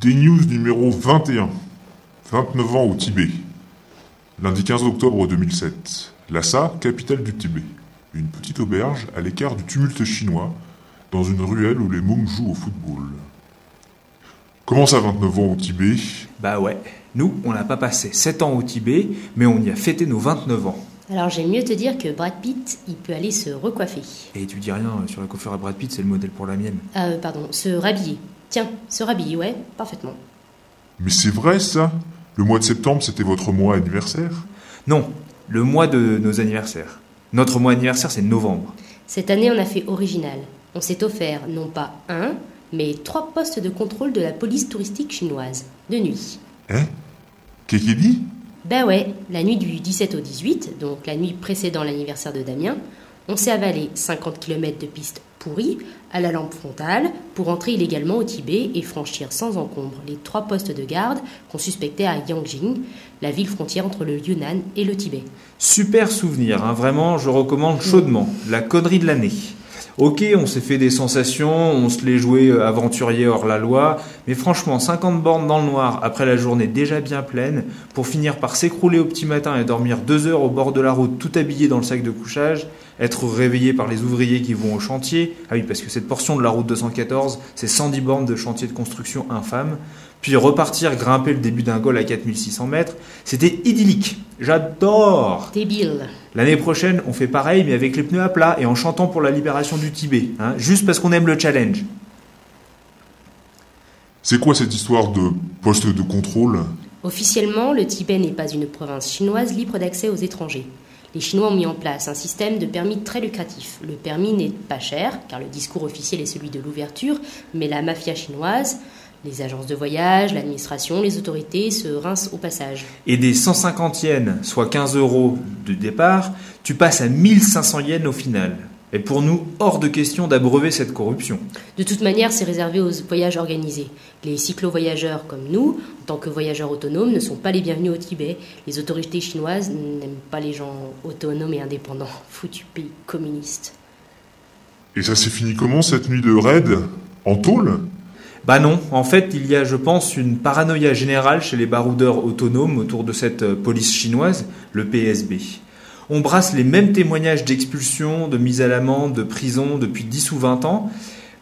D-News numéro 21. 29 ans au Tibet. Lundi 15 octobre 2007. Lhasa, capitale du Tibet. Une petite auberge à l'écart du tumulte chinois, dans une ruelle où les mômes jouent au football. Comment ça 29 ans au Tibet? Bah ouais, nous, on n'a pas passé 7 ans au Tibet, mais on y a fêté nos 29 ans. Alors j'aime mieux te dire que Brad Pitt, il peut aller se recoiffer. Et tu dis rien, euh, sur la coiffure à Brad Pitt, c'est le modèle pour la mienne. Euh, pardon, se rhabiller. Tiens, se rhabiller, ouais, parfaitement. Mais c'est vrai ça Le mois de septembre, c'était votre mois anniversaire Non, le mois de nos anniversaires. Notre mois anniversaire, c'est novembre. Cette année, on a fait original. On s'est offert non pas un, mais trois postes de contrôle de la police touristique chinoise, de nuit. Hein? Qu'est-ce qu'il dit? Ben ouais, la nuit du 17 au 18, donc la nuit précédant l'anniversaire de Damien, on s'est avalé 50 km de pistes pourries à la lampe frontale pour entrer illégalement au Tibet et franchir sans encombre les trois postes de garde qu'on suspectait à Yangjing, la ville frontière entre le Yunnan et le Tibet. Super souvenir, hein, vraiment, je recommande chaudement. La connerie de l'année. Ok, on s'est fait des sensations, on se l'est joué euh, aventurier hors la loi, mais franchement, 50 bornes dans le noir après la journée déjà bien pleine, pour finir par s'écrouler au petit matin et dormir deux heures au bord de la route tout habillé dans le sac de couchage, être réveillé par les ouvriers qui vont au chantier, ah oui, parce que cette portion de la route 214, c'est 110 bornes de chantier de construction infâme, puis repartir grimper le début d'un gol à 4600 mètres, c'était idyllique. J'adore Débile. L'année prochaine, on fait pareil, mais avec les pneus à plat et en chantant pour la libération du Tibet, hein, juste parce qu'on aime le challenge. C'est quoi cette histoire de poste de contrôle? Officiellement, le Tibet n'est pas une province chinoise libre d'accès aux étrangers. Les Chinois ont mis en place un système de permis très lucratif. Le permis n'est pas cher, car le discours officiel est celui de l'ouverture, mais la mafia chinoise, les agences de voyage, l'administration, les autorités se rincent au passage. Et des 150 yens, soit 15 euros de départ, tu passes à 1500 yens au final. Et pour nous, hors de question d'abreuver cette corruption. De toute manière, c'est réservé aux voyages organisés. Les cyclo-voyageurs comme nous, en tant que voyageurs autonomes, ne sont pas les bienvenus au Tibet. Les autorités chinoises n'aiment pas les gens autonomes et indépendants. Foutu pays communiste. Et ça s'est fini comment cette nuit de raid En tôle? Bah non, en fait, il y a, je pense, une paranoïa générale chez les baroudeurs autonomes autour de cette euh, police chinoise, le PSB. On brasse les mêmes témoignages d'expulsion, de mise à l'amende, de prison depuis 10 ou 20 ans,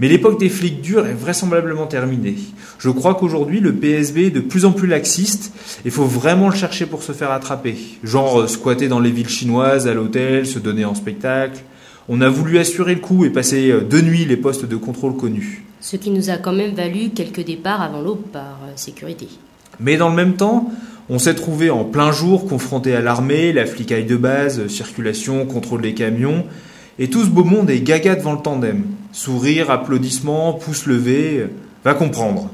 mais l'époque des flics durs est vraisemblablement terminée. Je crois qu'aujourd'hui, le PSB est de plus en plus laxiste, il faut vraiment le chercher pour se faire attraper. Genre euh, squatter dans les villes chinoises, à l'hôtel, se donner en spectacle. On a voulu assurer le coup et passer euh, de nuit les postes de contrôle connus. Ce qui nous a quand même valu quelques départs avant l'aube par euh, sécurité. Mais dans le même temps, on s'est trouvé en plein jour confronté à l'armée, la flicaille de base, circulation, contrôle des camions, et tout ce beau monde est gaga devant le tandem. Sourire, applaudissements, pouces levés, va comprendre.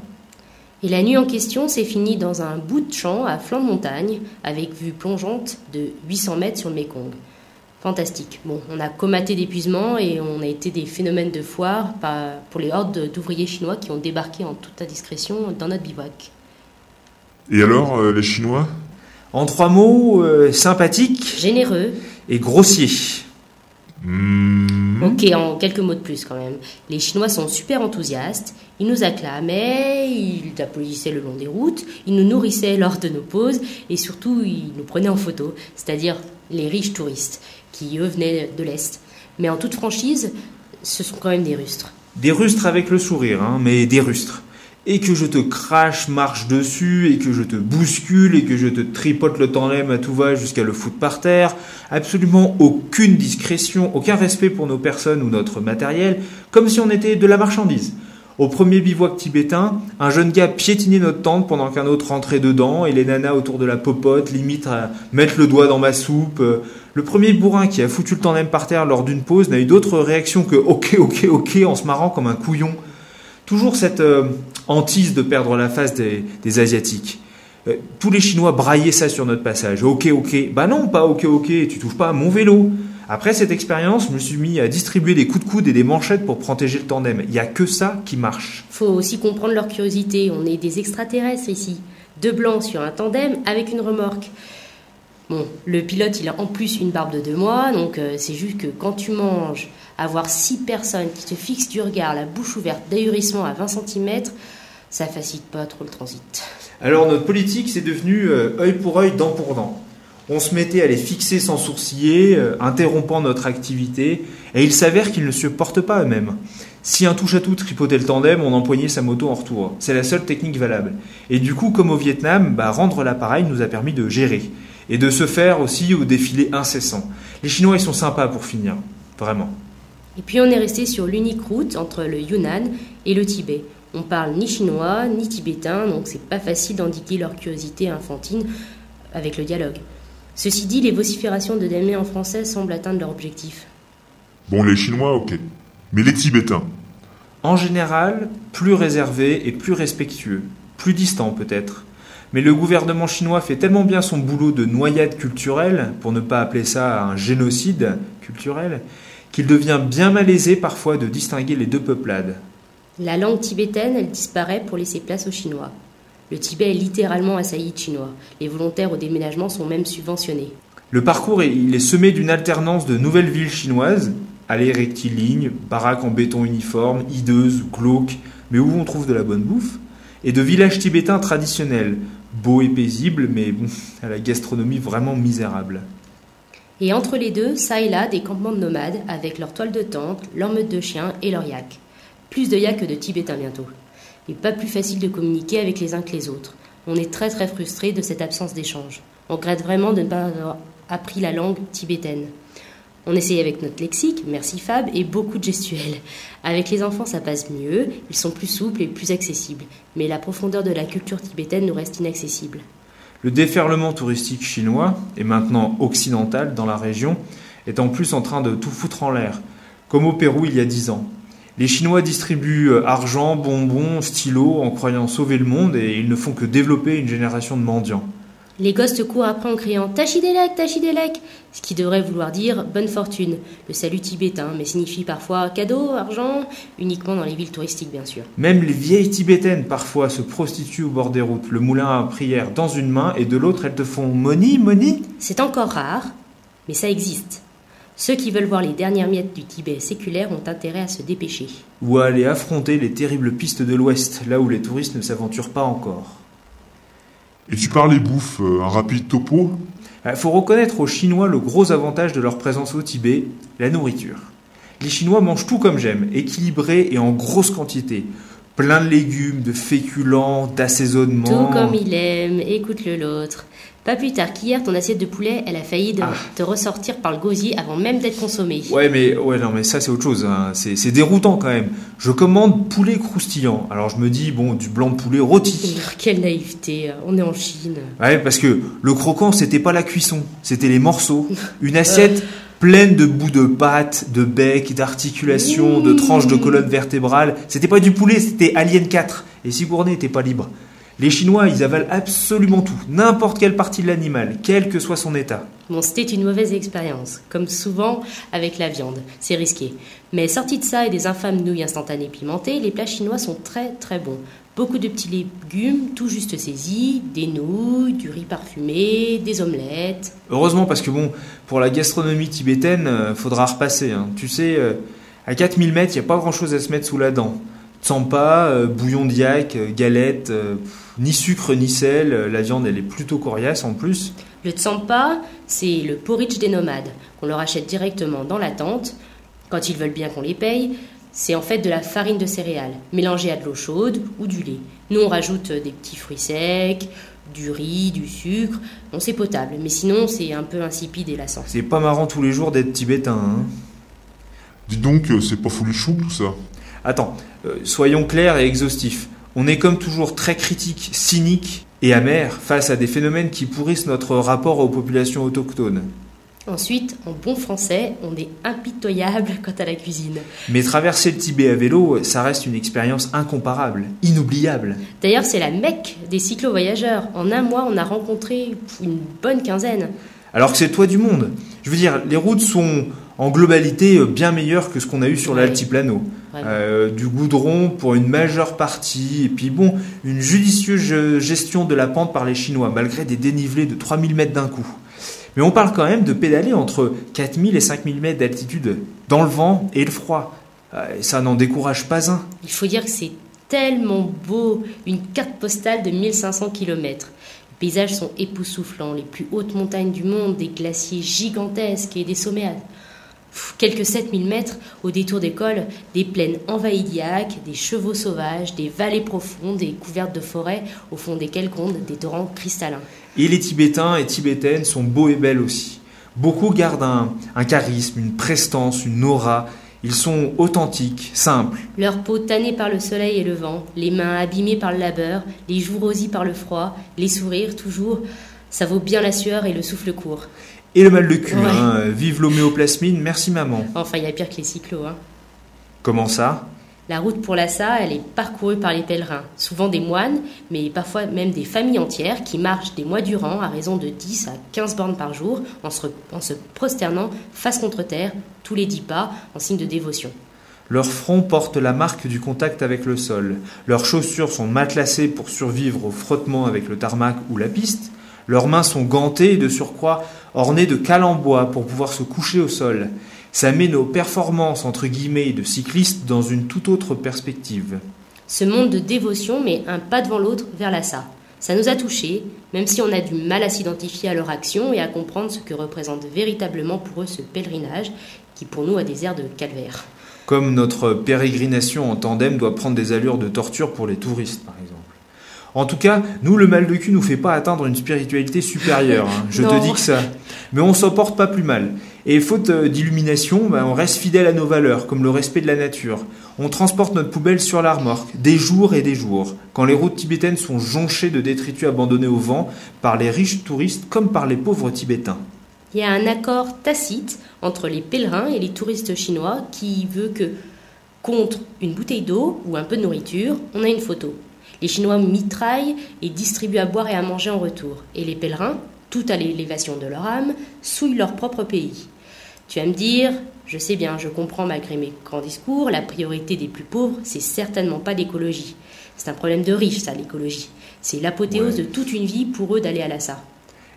Et la nuit en question s'est finie dans un bout de champ à flanc de montagne, avec vue plongeante de 800 mètres sur le Mékong. Fantastique. Bon, on a comaté d'épuisement et on a été des phénomènes de foire pour les hordes d'ouvriers chinois qui ont débarqué en toute indiscrétion dans notre bivouac. Et alors, euh, les Chinois? En trois mots, euh, sympathique Généreux. et grossier. Hmm. Ok, en quelques mots de plus quand même. Les Chinois sont super enthousiastes. Ils nous acclamaient, ils applaudissaient le long des routes, ils nous nourrissaient lors de nos pauses et surtout ils nous prenaient en photo, c'est-à-dire les riches touristes qui eux venaient de l'Est. Mais en toute franchise, ce sont quand même des rustres. Des rustres avec le sourire, hein, mais des rustres. Et que je te crache, marche dessus, et que je te bouscule, et que je te tripote le tandem à tout va jusqu'à le foutre par terre. Absolument aucune discrétion, aucun respect pour nos personnes ou notre matériel, comme si on était de la marchandise. Au premier bivouac tibétain, un jeune gars piétinait notre tente pendant qu'un autre rentrait dedans, et les nanas autour de la popote, limite à mettre le doigt dans ma soupe. Euh, Le premier bourrin qui a foutu le tandem par terre lors d'une pause n'a eu d'autre réaction que ok, ok, ok en se marrant comme un couillon. Toujours cette euh, hantise de perdre la face des, des Asiatiques. Euh, tous les Chinois braillaient ça sur notre passage. Ok, ok. Bah non, pas ok, ok. Tu touches pas à mon vélo. Après cette expérience, je me suis mis à distribuer des coups de coude et des manchettes pour protéger le tandem. Il y a que ça qui marche. Faut aussi comprendre leur curiosité. On est des extraterrestres ici. Deux blancs sur un tandem avec une remorque. Bon, le pilote, il a en plus une barbe de deux mois, donc euh, c'est juste que quand tu manges, avoir six personnes qui te fixent du regard, la bouche ouverte, d'ahurissement à 20 cm, ça facilite pas trop le transit. Alors notre politique, c'est devenu euh, œil pour œil, dent pour dent. On se mettait à les fixer sans sourciller, euh, interrompant notre activité, et il s'avère qu'ils ne se portent pas eux-mêmes. Si un touche-à-tout tripotait le tandem, on empoignait sa moto en retour. C'est la seule technique valable. Et du coup, comme au Vietnam, bah, rendre l'appareil nous a permis de gérer. Et de se faire aussi au défilé incessant. Les Chinois, ils sont sympas pour finir. Vraiment. Et puis on est resté sur l'unique route entre le Yunnan et le Tibet. On parle ni chinois ni tibétain, donc c'est pas facile d'indiquer leur curiosité infantine avec le dialogue. Ceci dit, les vociférations de Damien en français semblent atteindre leur objectif. Bon, les Chinois, ok. Mais les Tibétains En général, plus réservés et plus respectueux. Plus distants peut-être. Mais le gouvernement chinois fait tellement bien son boulot de noyade culturelle, pour ne pas appeler ça un génocide culturel, qu'il devient bien malaisé parfois de distinguer les deux peuplades. La langue tibétaine, elle disparaît pour laisser place aux Chinois. Le Tibet est littéralement assailli de Chinois. Les volontaires au déménagement sont même subventionnés. Le parcours est, il est semé d'une alternance de nouvelles villes chinoises, allées rectilignes, baraques en béton uniforme, hideuses, glauques, mais où on trouve de la bonne bouffe, et de villages tibétains traditionnels, beaux et paisibles, mais bon, à la gastronomie vraiment misérable. Et entre les deux, ça et là, des campements de nomades avec leurs toiles de tente, leurs meutes de chiens et leurs yaks. Plus de yaks que de Tibétains bientôt. Et pas plus facile de communiquer avec les uns que les autres. On est très très frustré de cette absence d'échange. On regrette vraiment de ne pas avoir appris la langue tibétaine. On essaye avec notre lexique, merci Fab, et beaucoup de gestuels. Avec les enfants, ça passe mieux, ils sont plus souples et plus accessibles. Mais la profondeur de la culture tibétaine nous reste inaccessible. Le déferlement touristique chinois, et maintenant occidental dans la région, est en plus en train de tout foutre en l'air, comme au Pérou il y a dix ans. Les Chinois distribuent euh, argent, bonbons, stylos en croyant sauver le monde et ils ne font que développer une génération de mendiants. Les gosses courent après en criant Tachidelek, Tachidelek, ce qui devrait vouloir dire bonne fortune, le salut tibétain, mais signifie parfois cadeau, argent, uniquement dans les villes touristiques bien sûr. Même les vieilles tibétaines parfois se prostituent au bord des routes, le moulin à prière dans une main et de l'autre elles te font money, money. C'est encore rare, mais ça existe. Ceux qui veulent voir les dernières miettes du Tibet séculaire ont intérêt à se dépêcher. Ou à aller affronter les terribles pistes de l'Ouest, là où les touristes ne s'aventurent pas encore. Et tu parlais bouffe, euh, un rapide topo? Il faut reconnaître aux Chinois le gros avantage de leur présence au Tibet, la nourriture. Les Chinois mangent tout comme j'aime, équilibré et en grosse quantité. Plein de légumes, de féculents, d'assaisonnements. Tout comme il aime, écoute-le l'autre. Pas plus tard qu'hier, ton assiette de poulet, elle a failli de Ah. te ressortir par le gosier avant même d'être consommée. Ouais, mais ouais, non, mais ça c'est autre chose. hein. C'est c'est déroutant quand même. Je commande poulet croustillant. Alors je me dis bon, du blanc de poulet rôti. Quelle naïveté, on est en Chine. Ouais, parce que le croquant c'était pas la cuisson, c'était les morceaux. Une assiette pleine de bouts de pâte, de bec, d'articulations, de tranches de colonne vertébrale. C'était pas du poulet, c'était Alien 4. Et Sigourney n'était pas libre. Les Chinois, ils avalent absolument tout, n'importe quelle partie de l'animal, quel que soit son état. Bon, c'était une mauvaise expérience, comme souvent avec la viande, c'est risqué. Mais sorti de ça et des infâmes nouilles instantanées pimentées, les plats chinois sont très très bons. Beaucoup de petits légumes, tout juste saisis, des nouilles, du riz parfumé, des omelettes. Heureusement, parce que bon, pour la gastronomie tibétaine, euh, faudra repasser. hein. Tu sais, euh, à 4000 mètres, il n'y a pas grand chose à se mettre sous la dent. Tsampa, euh, bouillon d'yak, euh, galette, euh, ni sucre ni sel, euh, la viande elle est plutôt coriace en plus. Le tsampa, c'est le porridge des nomades, qu'on leur achète directement dans la tente, quand ils veulent bien qu'on les paye. C'est en fait de la farine de céréales, mélangée à de l'eau chaude ou du lait. Nous, on rajoute des petits fruits secs, du riz, du sucre. Bon, c'est potable, mais sinon, c'est un peu insipide et lassant. C'est pas marrant tous les jours d'être tibétain. Hein. Dis donc, c'est pas folichon tout ça. Attends, euh, soyons clairs et exhaustifs. On est comme toujours très critique, cynique et amer face à des phénomènes qui pourrissent notre rapport aux populations autochtones. Ensuite, en bon français, on est impitoyable quant à la cuisine. Mais traverser le Tibet à vélo, ça reste une expérience incomparable, inoubliable. D'ailleurs, c'est la mecque des cyclo-voyageurs. En un mois, on a rencontré une bonne quinzaine. Alors que c'est toi du monde. Je veux dire, les routes sont en globalité euh, bien meilleures que ce qu'on a eu sur l'altiplano. Euh, du goudron pour une majeure partie, et puis bon, une judicieuse gestion de la pente par les Chinois, malgré des dénivelés de 3000 mètres d'un coup. Mais on parle quand même de pédaler entre 4000 et 5000 mètres d'altitude, dans le vent et le froid. Euh, et ça n'en décourage pas un. Il faut dire que c'est tellement beau, une carte postale de 1500 km. Les paysages sont époustouflants, les plus hautes montagnes du monde, des glaciers gigantesques et des sommets quelques 7000 mètres au détour des cols, des plaines envahies d'IAC, des chevaux sauvages, des vallées profondes et couvertes de forêts au fond desquelles grondent des torrents cristallins. Et les Tibétains et Tibétaines sont beaux et belles aussi. Beaucoup gardent un, un charisme, une prestance, une aura. Ils sont authentiques, simples. Leur peau tannée par le soleil et le vent, les mains abîmées par le labeur, les joues rosies par le froid, les sourires toujours, ça vaut bien la sueur et le souffle court. Et le mal de cul, Ouais. hein. Vive l'homéoplasmine, merci maman. Enfin, il y a pire que les cyclos. Hein. Comment ça? La route pour Lhasa, elle est parcourue par les pèlerins, souvent des moines, mais parfois même des familles entières qui marchent des mois durant à raison de 10 à 15 bornes par jour en se, en se prosternant face contre terre tous les 10 pas en signe de dévotion. Leur front porte la marque du contact avec le sol. Leurs chaussures sont matelassées pour survivre au frottement avec le tarmac ou la piste. Leurs mains sont gantées et de surcroît ornées de cales en bois pour pouvoir se coucher au sol. Ça met nos performances entre guillemets de cyclistes dans une toute autre perspective. Ce monde de dévotion met un pas devant l'autre vers Lhasa. Ça nous a touchés, même si on a du mal à s'identifier à leur action et à comprendre ce que représente véritablement pour eux ce pèlerinage qui pour nous a des airs de calvaire. Comme notre pérégrination en tandem doit prendre des allures de torture pour les touristes, par exemple. En tout cas, nous, le mal de cul nous fait pas atteindre une spiritualité supérieure. hein. Je Non. te dis que ça. Mais on s'en porte pas plus mal. Et faute euh, d'illumination, bah, on reste fidèle à nos valeurs, comme le respect de la nature. On transporte notre poubelle sur la remorque, des jours et des jours, quand les routes tibétaines sont jonchées de détritus abandonnés au vent par les riches touristes comme par les pauvres tibétains. Il y a un accord tacite entre les pèlerins et les touristes chinois qui veut que, contre une bouteille d'eau ou un peu de nourriture, on a une photo. Les Chinois mitraillent et distribuent à boire et à manger en retour. Et les pèlerins, tout à l'élévation de leur âme, souillent leur propre pays. Tu vas me dire, je sais bien, je comprends malgré mes grands discours, la priorité des plus pauvres, c'est certainement pas l'écologie. C'est un problème de riches, ça, l'écologie. C'est l'apothéose Ouais. de toute une vie pour eux d'aller à Lhasa.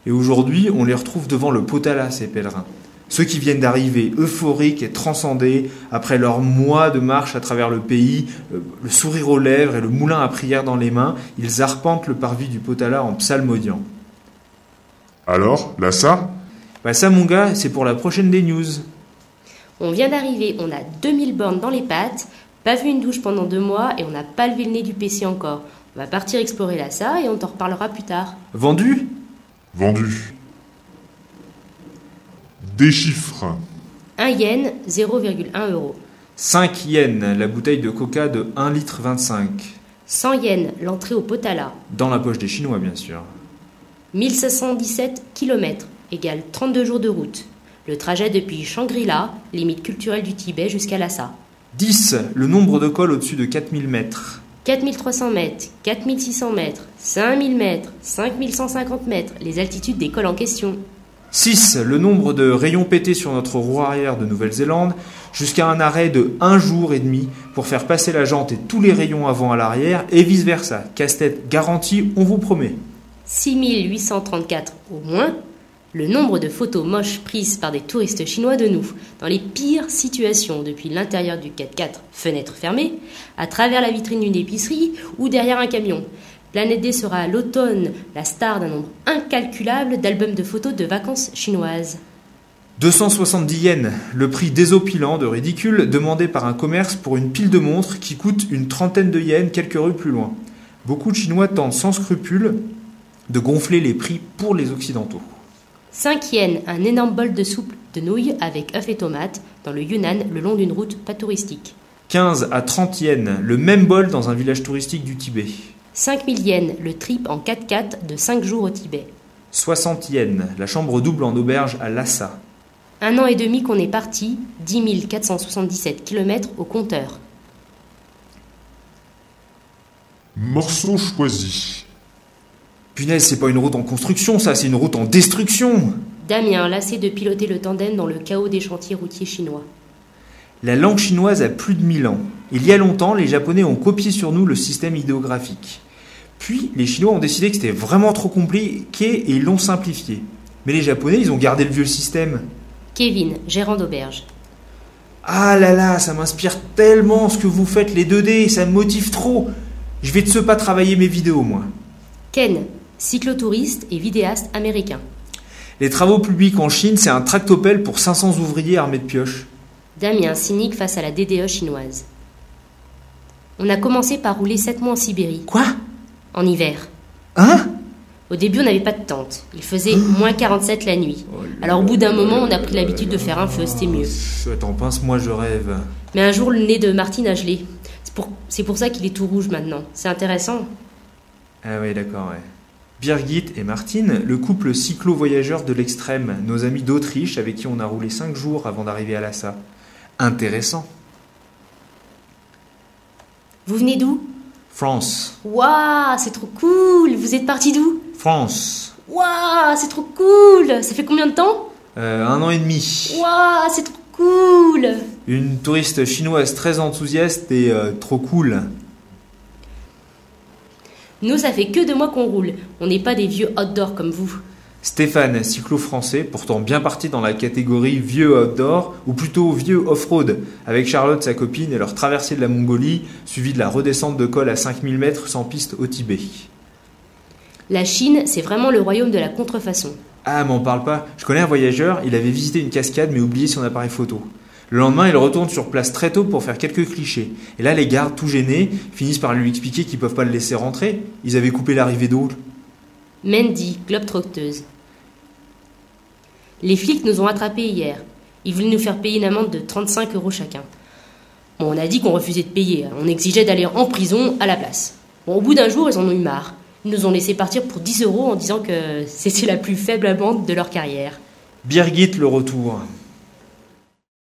Et aujourd'hui, on les retrouve devant le Potala, ces pèlerins. Ceux qui viennent d'arriver euphoriques et transcendés après leur mois de marche à travers le pays, euh, le sourire aux lèvres et le moulin à prière dans les mains, ils arpentent le parvis du Potala en psalmodiant. Alors, Lhasa Bah ça mon gars, c'est pour la prochaine des news. On vient d'arriver, on a 2000 bornes dans les pattes, pas vu une douche pendant deux mois et on n'a pas levé le nez du PC encore. On va partir explorer Lhasa et on t'en reparlera plus tard. Vendu? Vendu. Des chiffres. 1 yen, 0,1 euro. 5 yens, la bouteille de coca de 1 litre 25. 100 yens, l'entrée au Potala. Dans la poche des Chinois, bien sûr. 1517 km, égale 32 jours de route. Le trajet depuis Shangri-La, limite culturelle du Tibet, jusqu'à Lhasa. 10, le nombre de cols au-dessus de 4000 mètres. 4300 mètres, 4600 mètres, 5000 mètres, 5150 mètres, les altitudes des cols en question. 6. Le nombre de rayons pétés sur notre roue arrière de Nouvelle-Zélande, jusqu'à un arrêt de 1 jour et demi pour faire passer la jante et tous les rayons avant à l'arrière, et vice-versa. Casse-tête garanti, on vous promet. 6834 au moins, le nombre de photos moches prises par des touristes chinois de nous, dans les pires situations, depuis l'intérieur du 4x4, fenêtre fermée, à travers la vitrine d'une épicerie ou derrière un camion. Planète D sera à l'automne la star d'un nombre incalculable d'albums de photos de vacances chinoises. 270 yens, le prix désopilant de ridicule demandé par un commerce pour une pile de montres qui coûte une trentaine de yens quelques rues plus loin. Beaucoup de Chinois tentent sans scrupule de gonfler les prix pour les Occidentaux. 5 yens, un énorme bol de soupe de nouilles avec œufs et tomates dans le Yunnan le long d'une route pas touristique. 15 à 30 yens, le même bol dans un village touristique du Tibet. 5000 yens, le trip en 4x4 de 5 jours au Tibet. 60 yens, la chambre double en auberge à Lhasa. Un an et demi qu'on est parti, 10 477 km au compteur. Morceau choisi. Punaise, c'est pas une route en construction, ça, c'est une route en destruction. Damien, lassé de piloter le tandem dans le chaos des chantiers routiers chinois. La langue chinoise a plus de 1000 ans. Il y a longtemps, les Japonais ont copié sur nous le système idéographique. Puis, les Chinois ont décidé que c'était vraiment trop compliqué et ils l'ont simplifié. Mais les Japonais, ils ont gardé le vieux système. Kevin, gérant d'auberge. Ah là là, ça m'inspire tellement ce que vous faites les 2D, ça me motive trop. Je vais de ce pas travailler mes vidéos, moi. Ken, cyclotouriste et vidéaste américain. Les travaux publics en Chine, c'est un tractopelle pour 500 ouvriers armés de pioches. Damien, cynique face à la DDE chinoise. On a commencé par rouler 7 mois en Sibérie, Quoi? En hiver. Hein? Au début, on n'avait pas de tente. Il faisait moins 47 la nuit. Alors au bout d'un moment, on a pris l'habitude de faire un feu, c'était mieux. Attends, pince-moi, je rêve. Mais un jour, le nez de Martine a gelé. C'est pour, c'est pour ça qu'il est tout rouge maintenant. C'est intéressant. Ah oui, d'accord, ouais. Birgit et Martine, le couple cyclo-voyageur de l'extrême, nos amis d'Autriche avec qui on a roulé 5 jours avant d'arriver à Lhasa. Intéressant. Vous venez d'où France. Waouh, c'est trop cool Vous êtes parti d'où France. Waouh, c'est trop cool Ça fait combien de temps Euh, un an et demi. Waouh, c'est trop cool Une touriste chinoise très enthousiaste et euh, trop cool. Nous, ça fait que deux mois qu'on roule. On n'est pas des vieux outdoor comme vous. Stéphane, cyclo-français, pourtant bien parti dans la catégorie vieux outdoor, ou plutôt vieux off-road, avec Charlotte, sa copine, et leur traversée de la Mongolie, suivie de la redescente de col à 5000 mètres sans piste au Tibet. La Chine, c'est vraiment le royaume de la contrefaçon. Ah, m'en parle pas. Je connais un voyageur, il avait visité une cascade mais oublié son appareil photo. Le lendemain, il retourne sur place très tôt pour faire quelques clichés. Et là, les gardes, tout gênés, finissent par lui expliquer qu'ils peuvent pas le laisser rentrer. Ils avaient coupé l'arrivée d'eau. Mandy, globe-trotteuse. Les flics nous ont attrapés hier. Ils voulaient nous faire payer une amende de 35 euros chacun. On a dit qu'on refusait de payer. On exigeait d'aller en prison à la place. Au bout d'un jour, ils en ont eu marre. Ils nous ont laissé partir pour 10 euros en disant que c'était la plus faible amende de leur carrière. Birgit, le retour.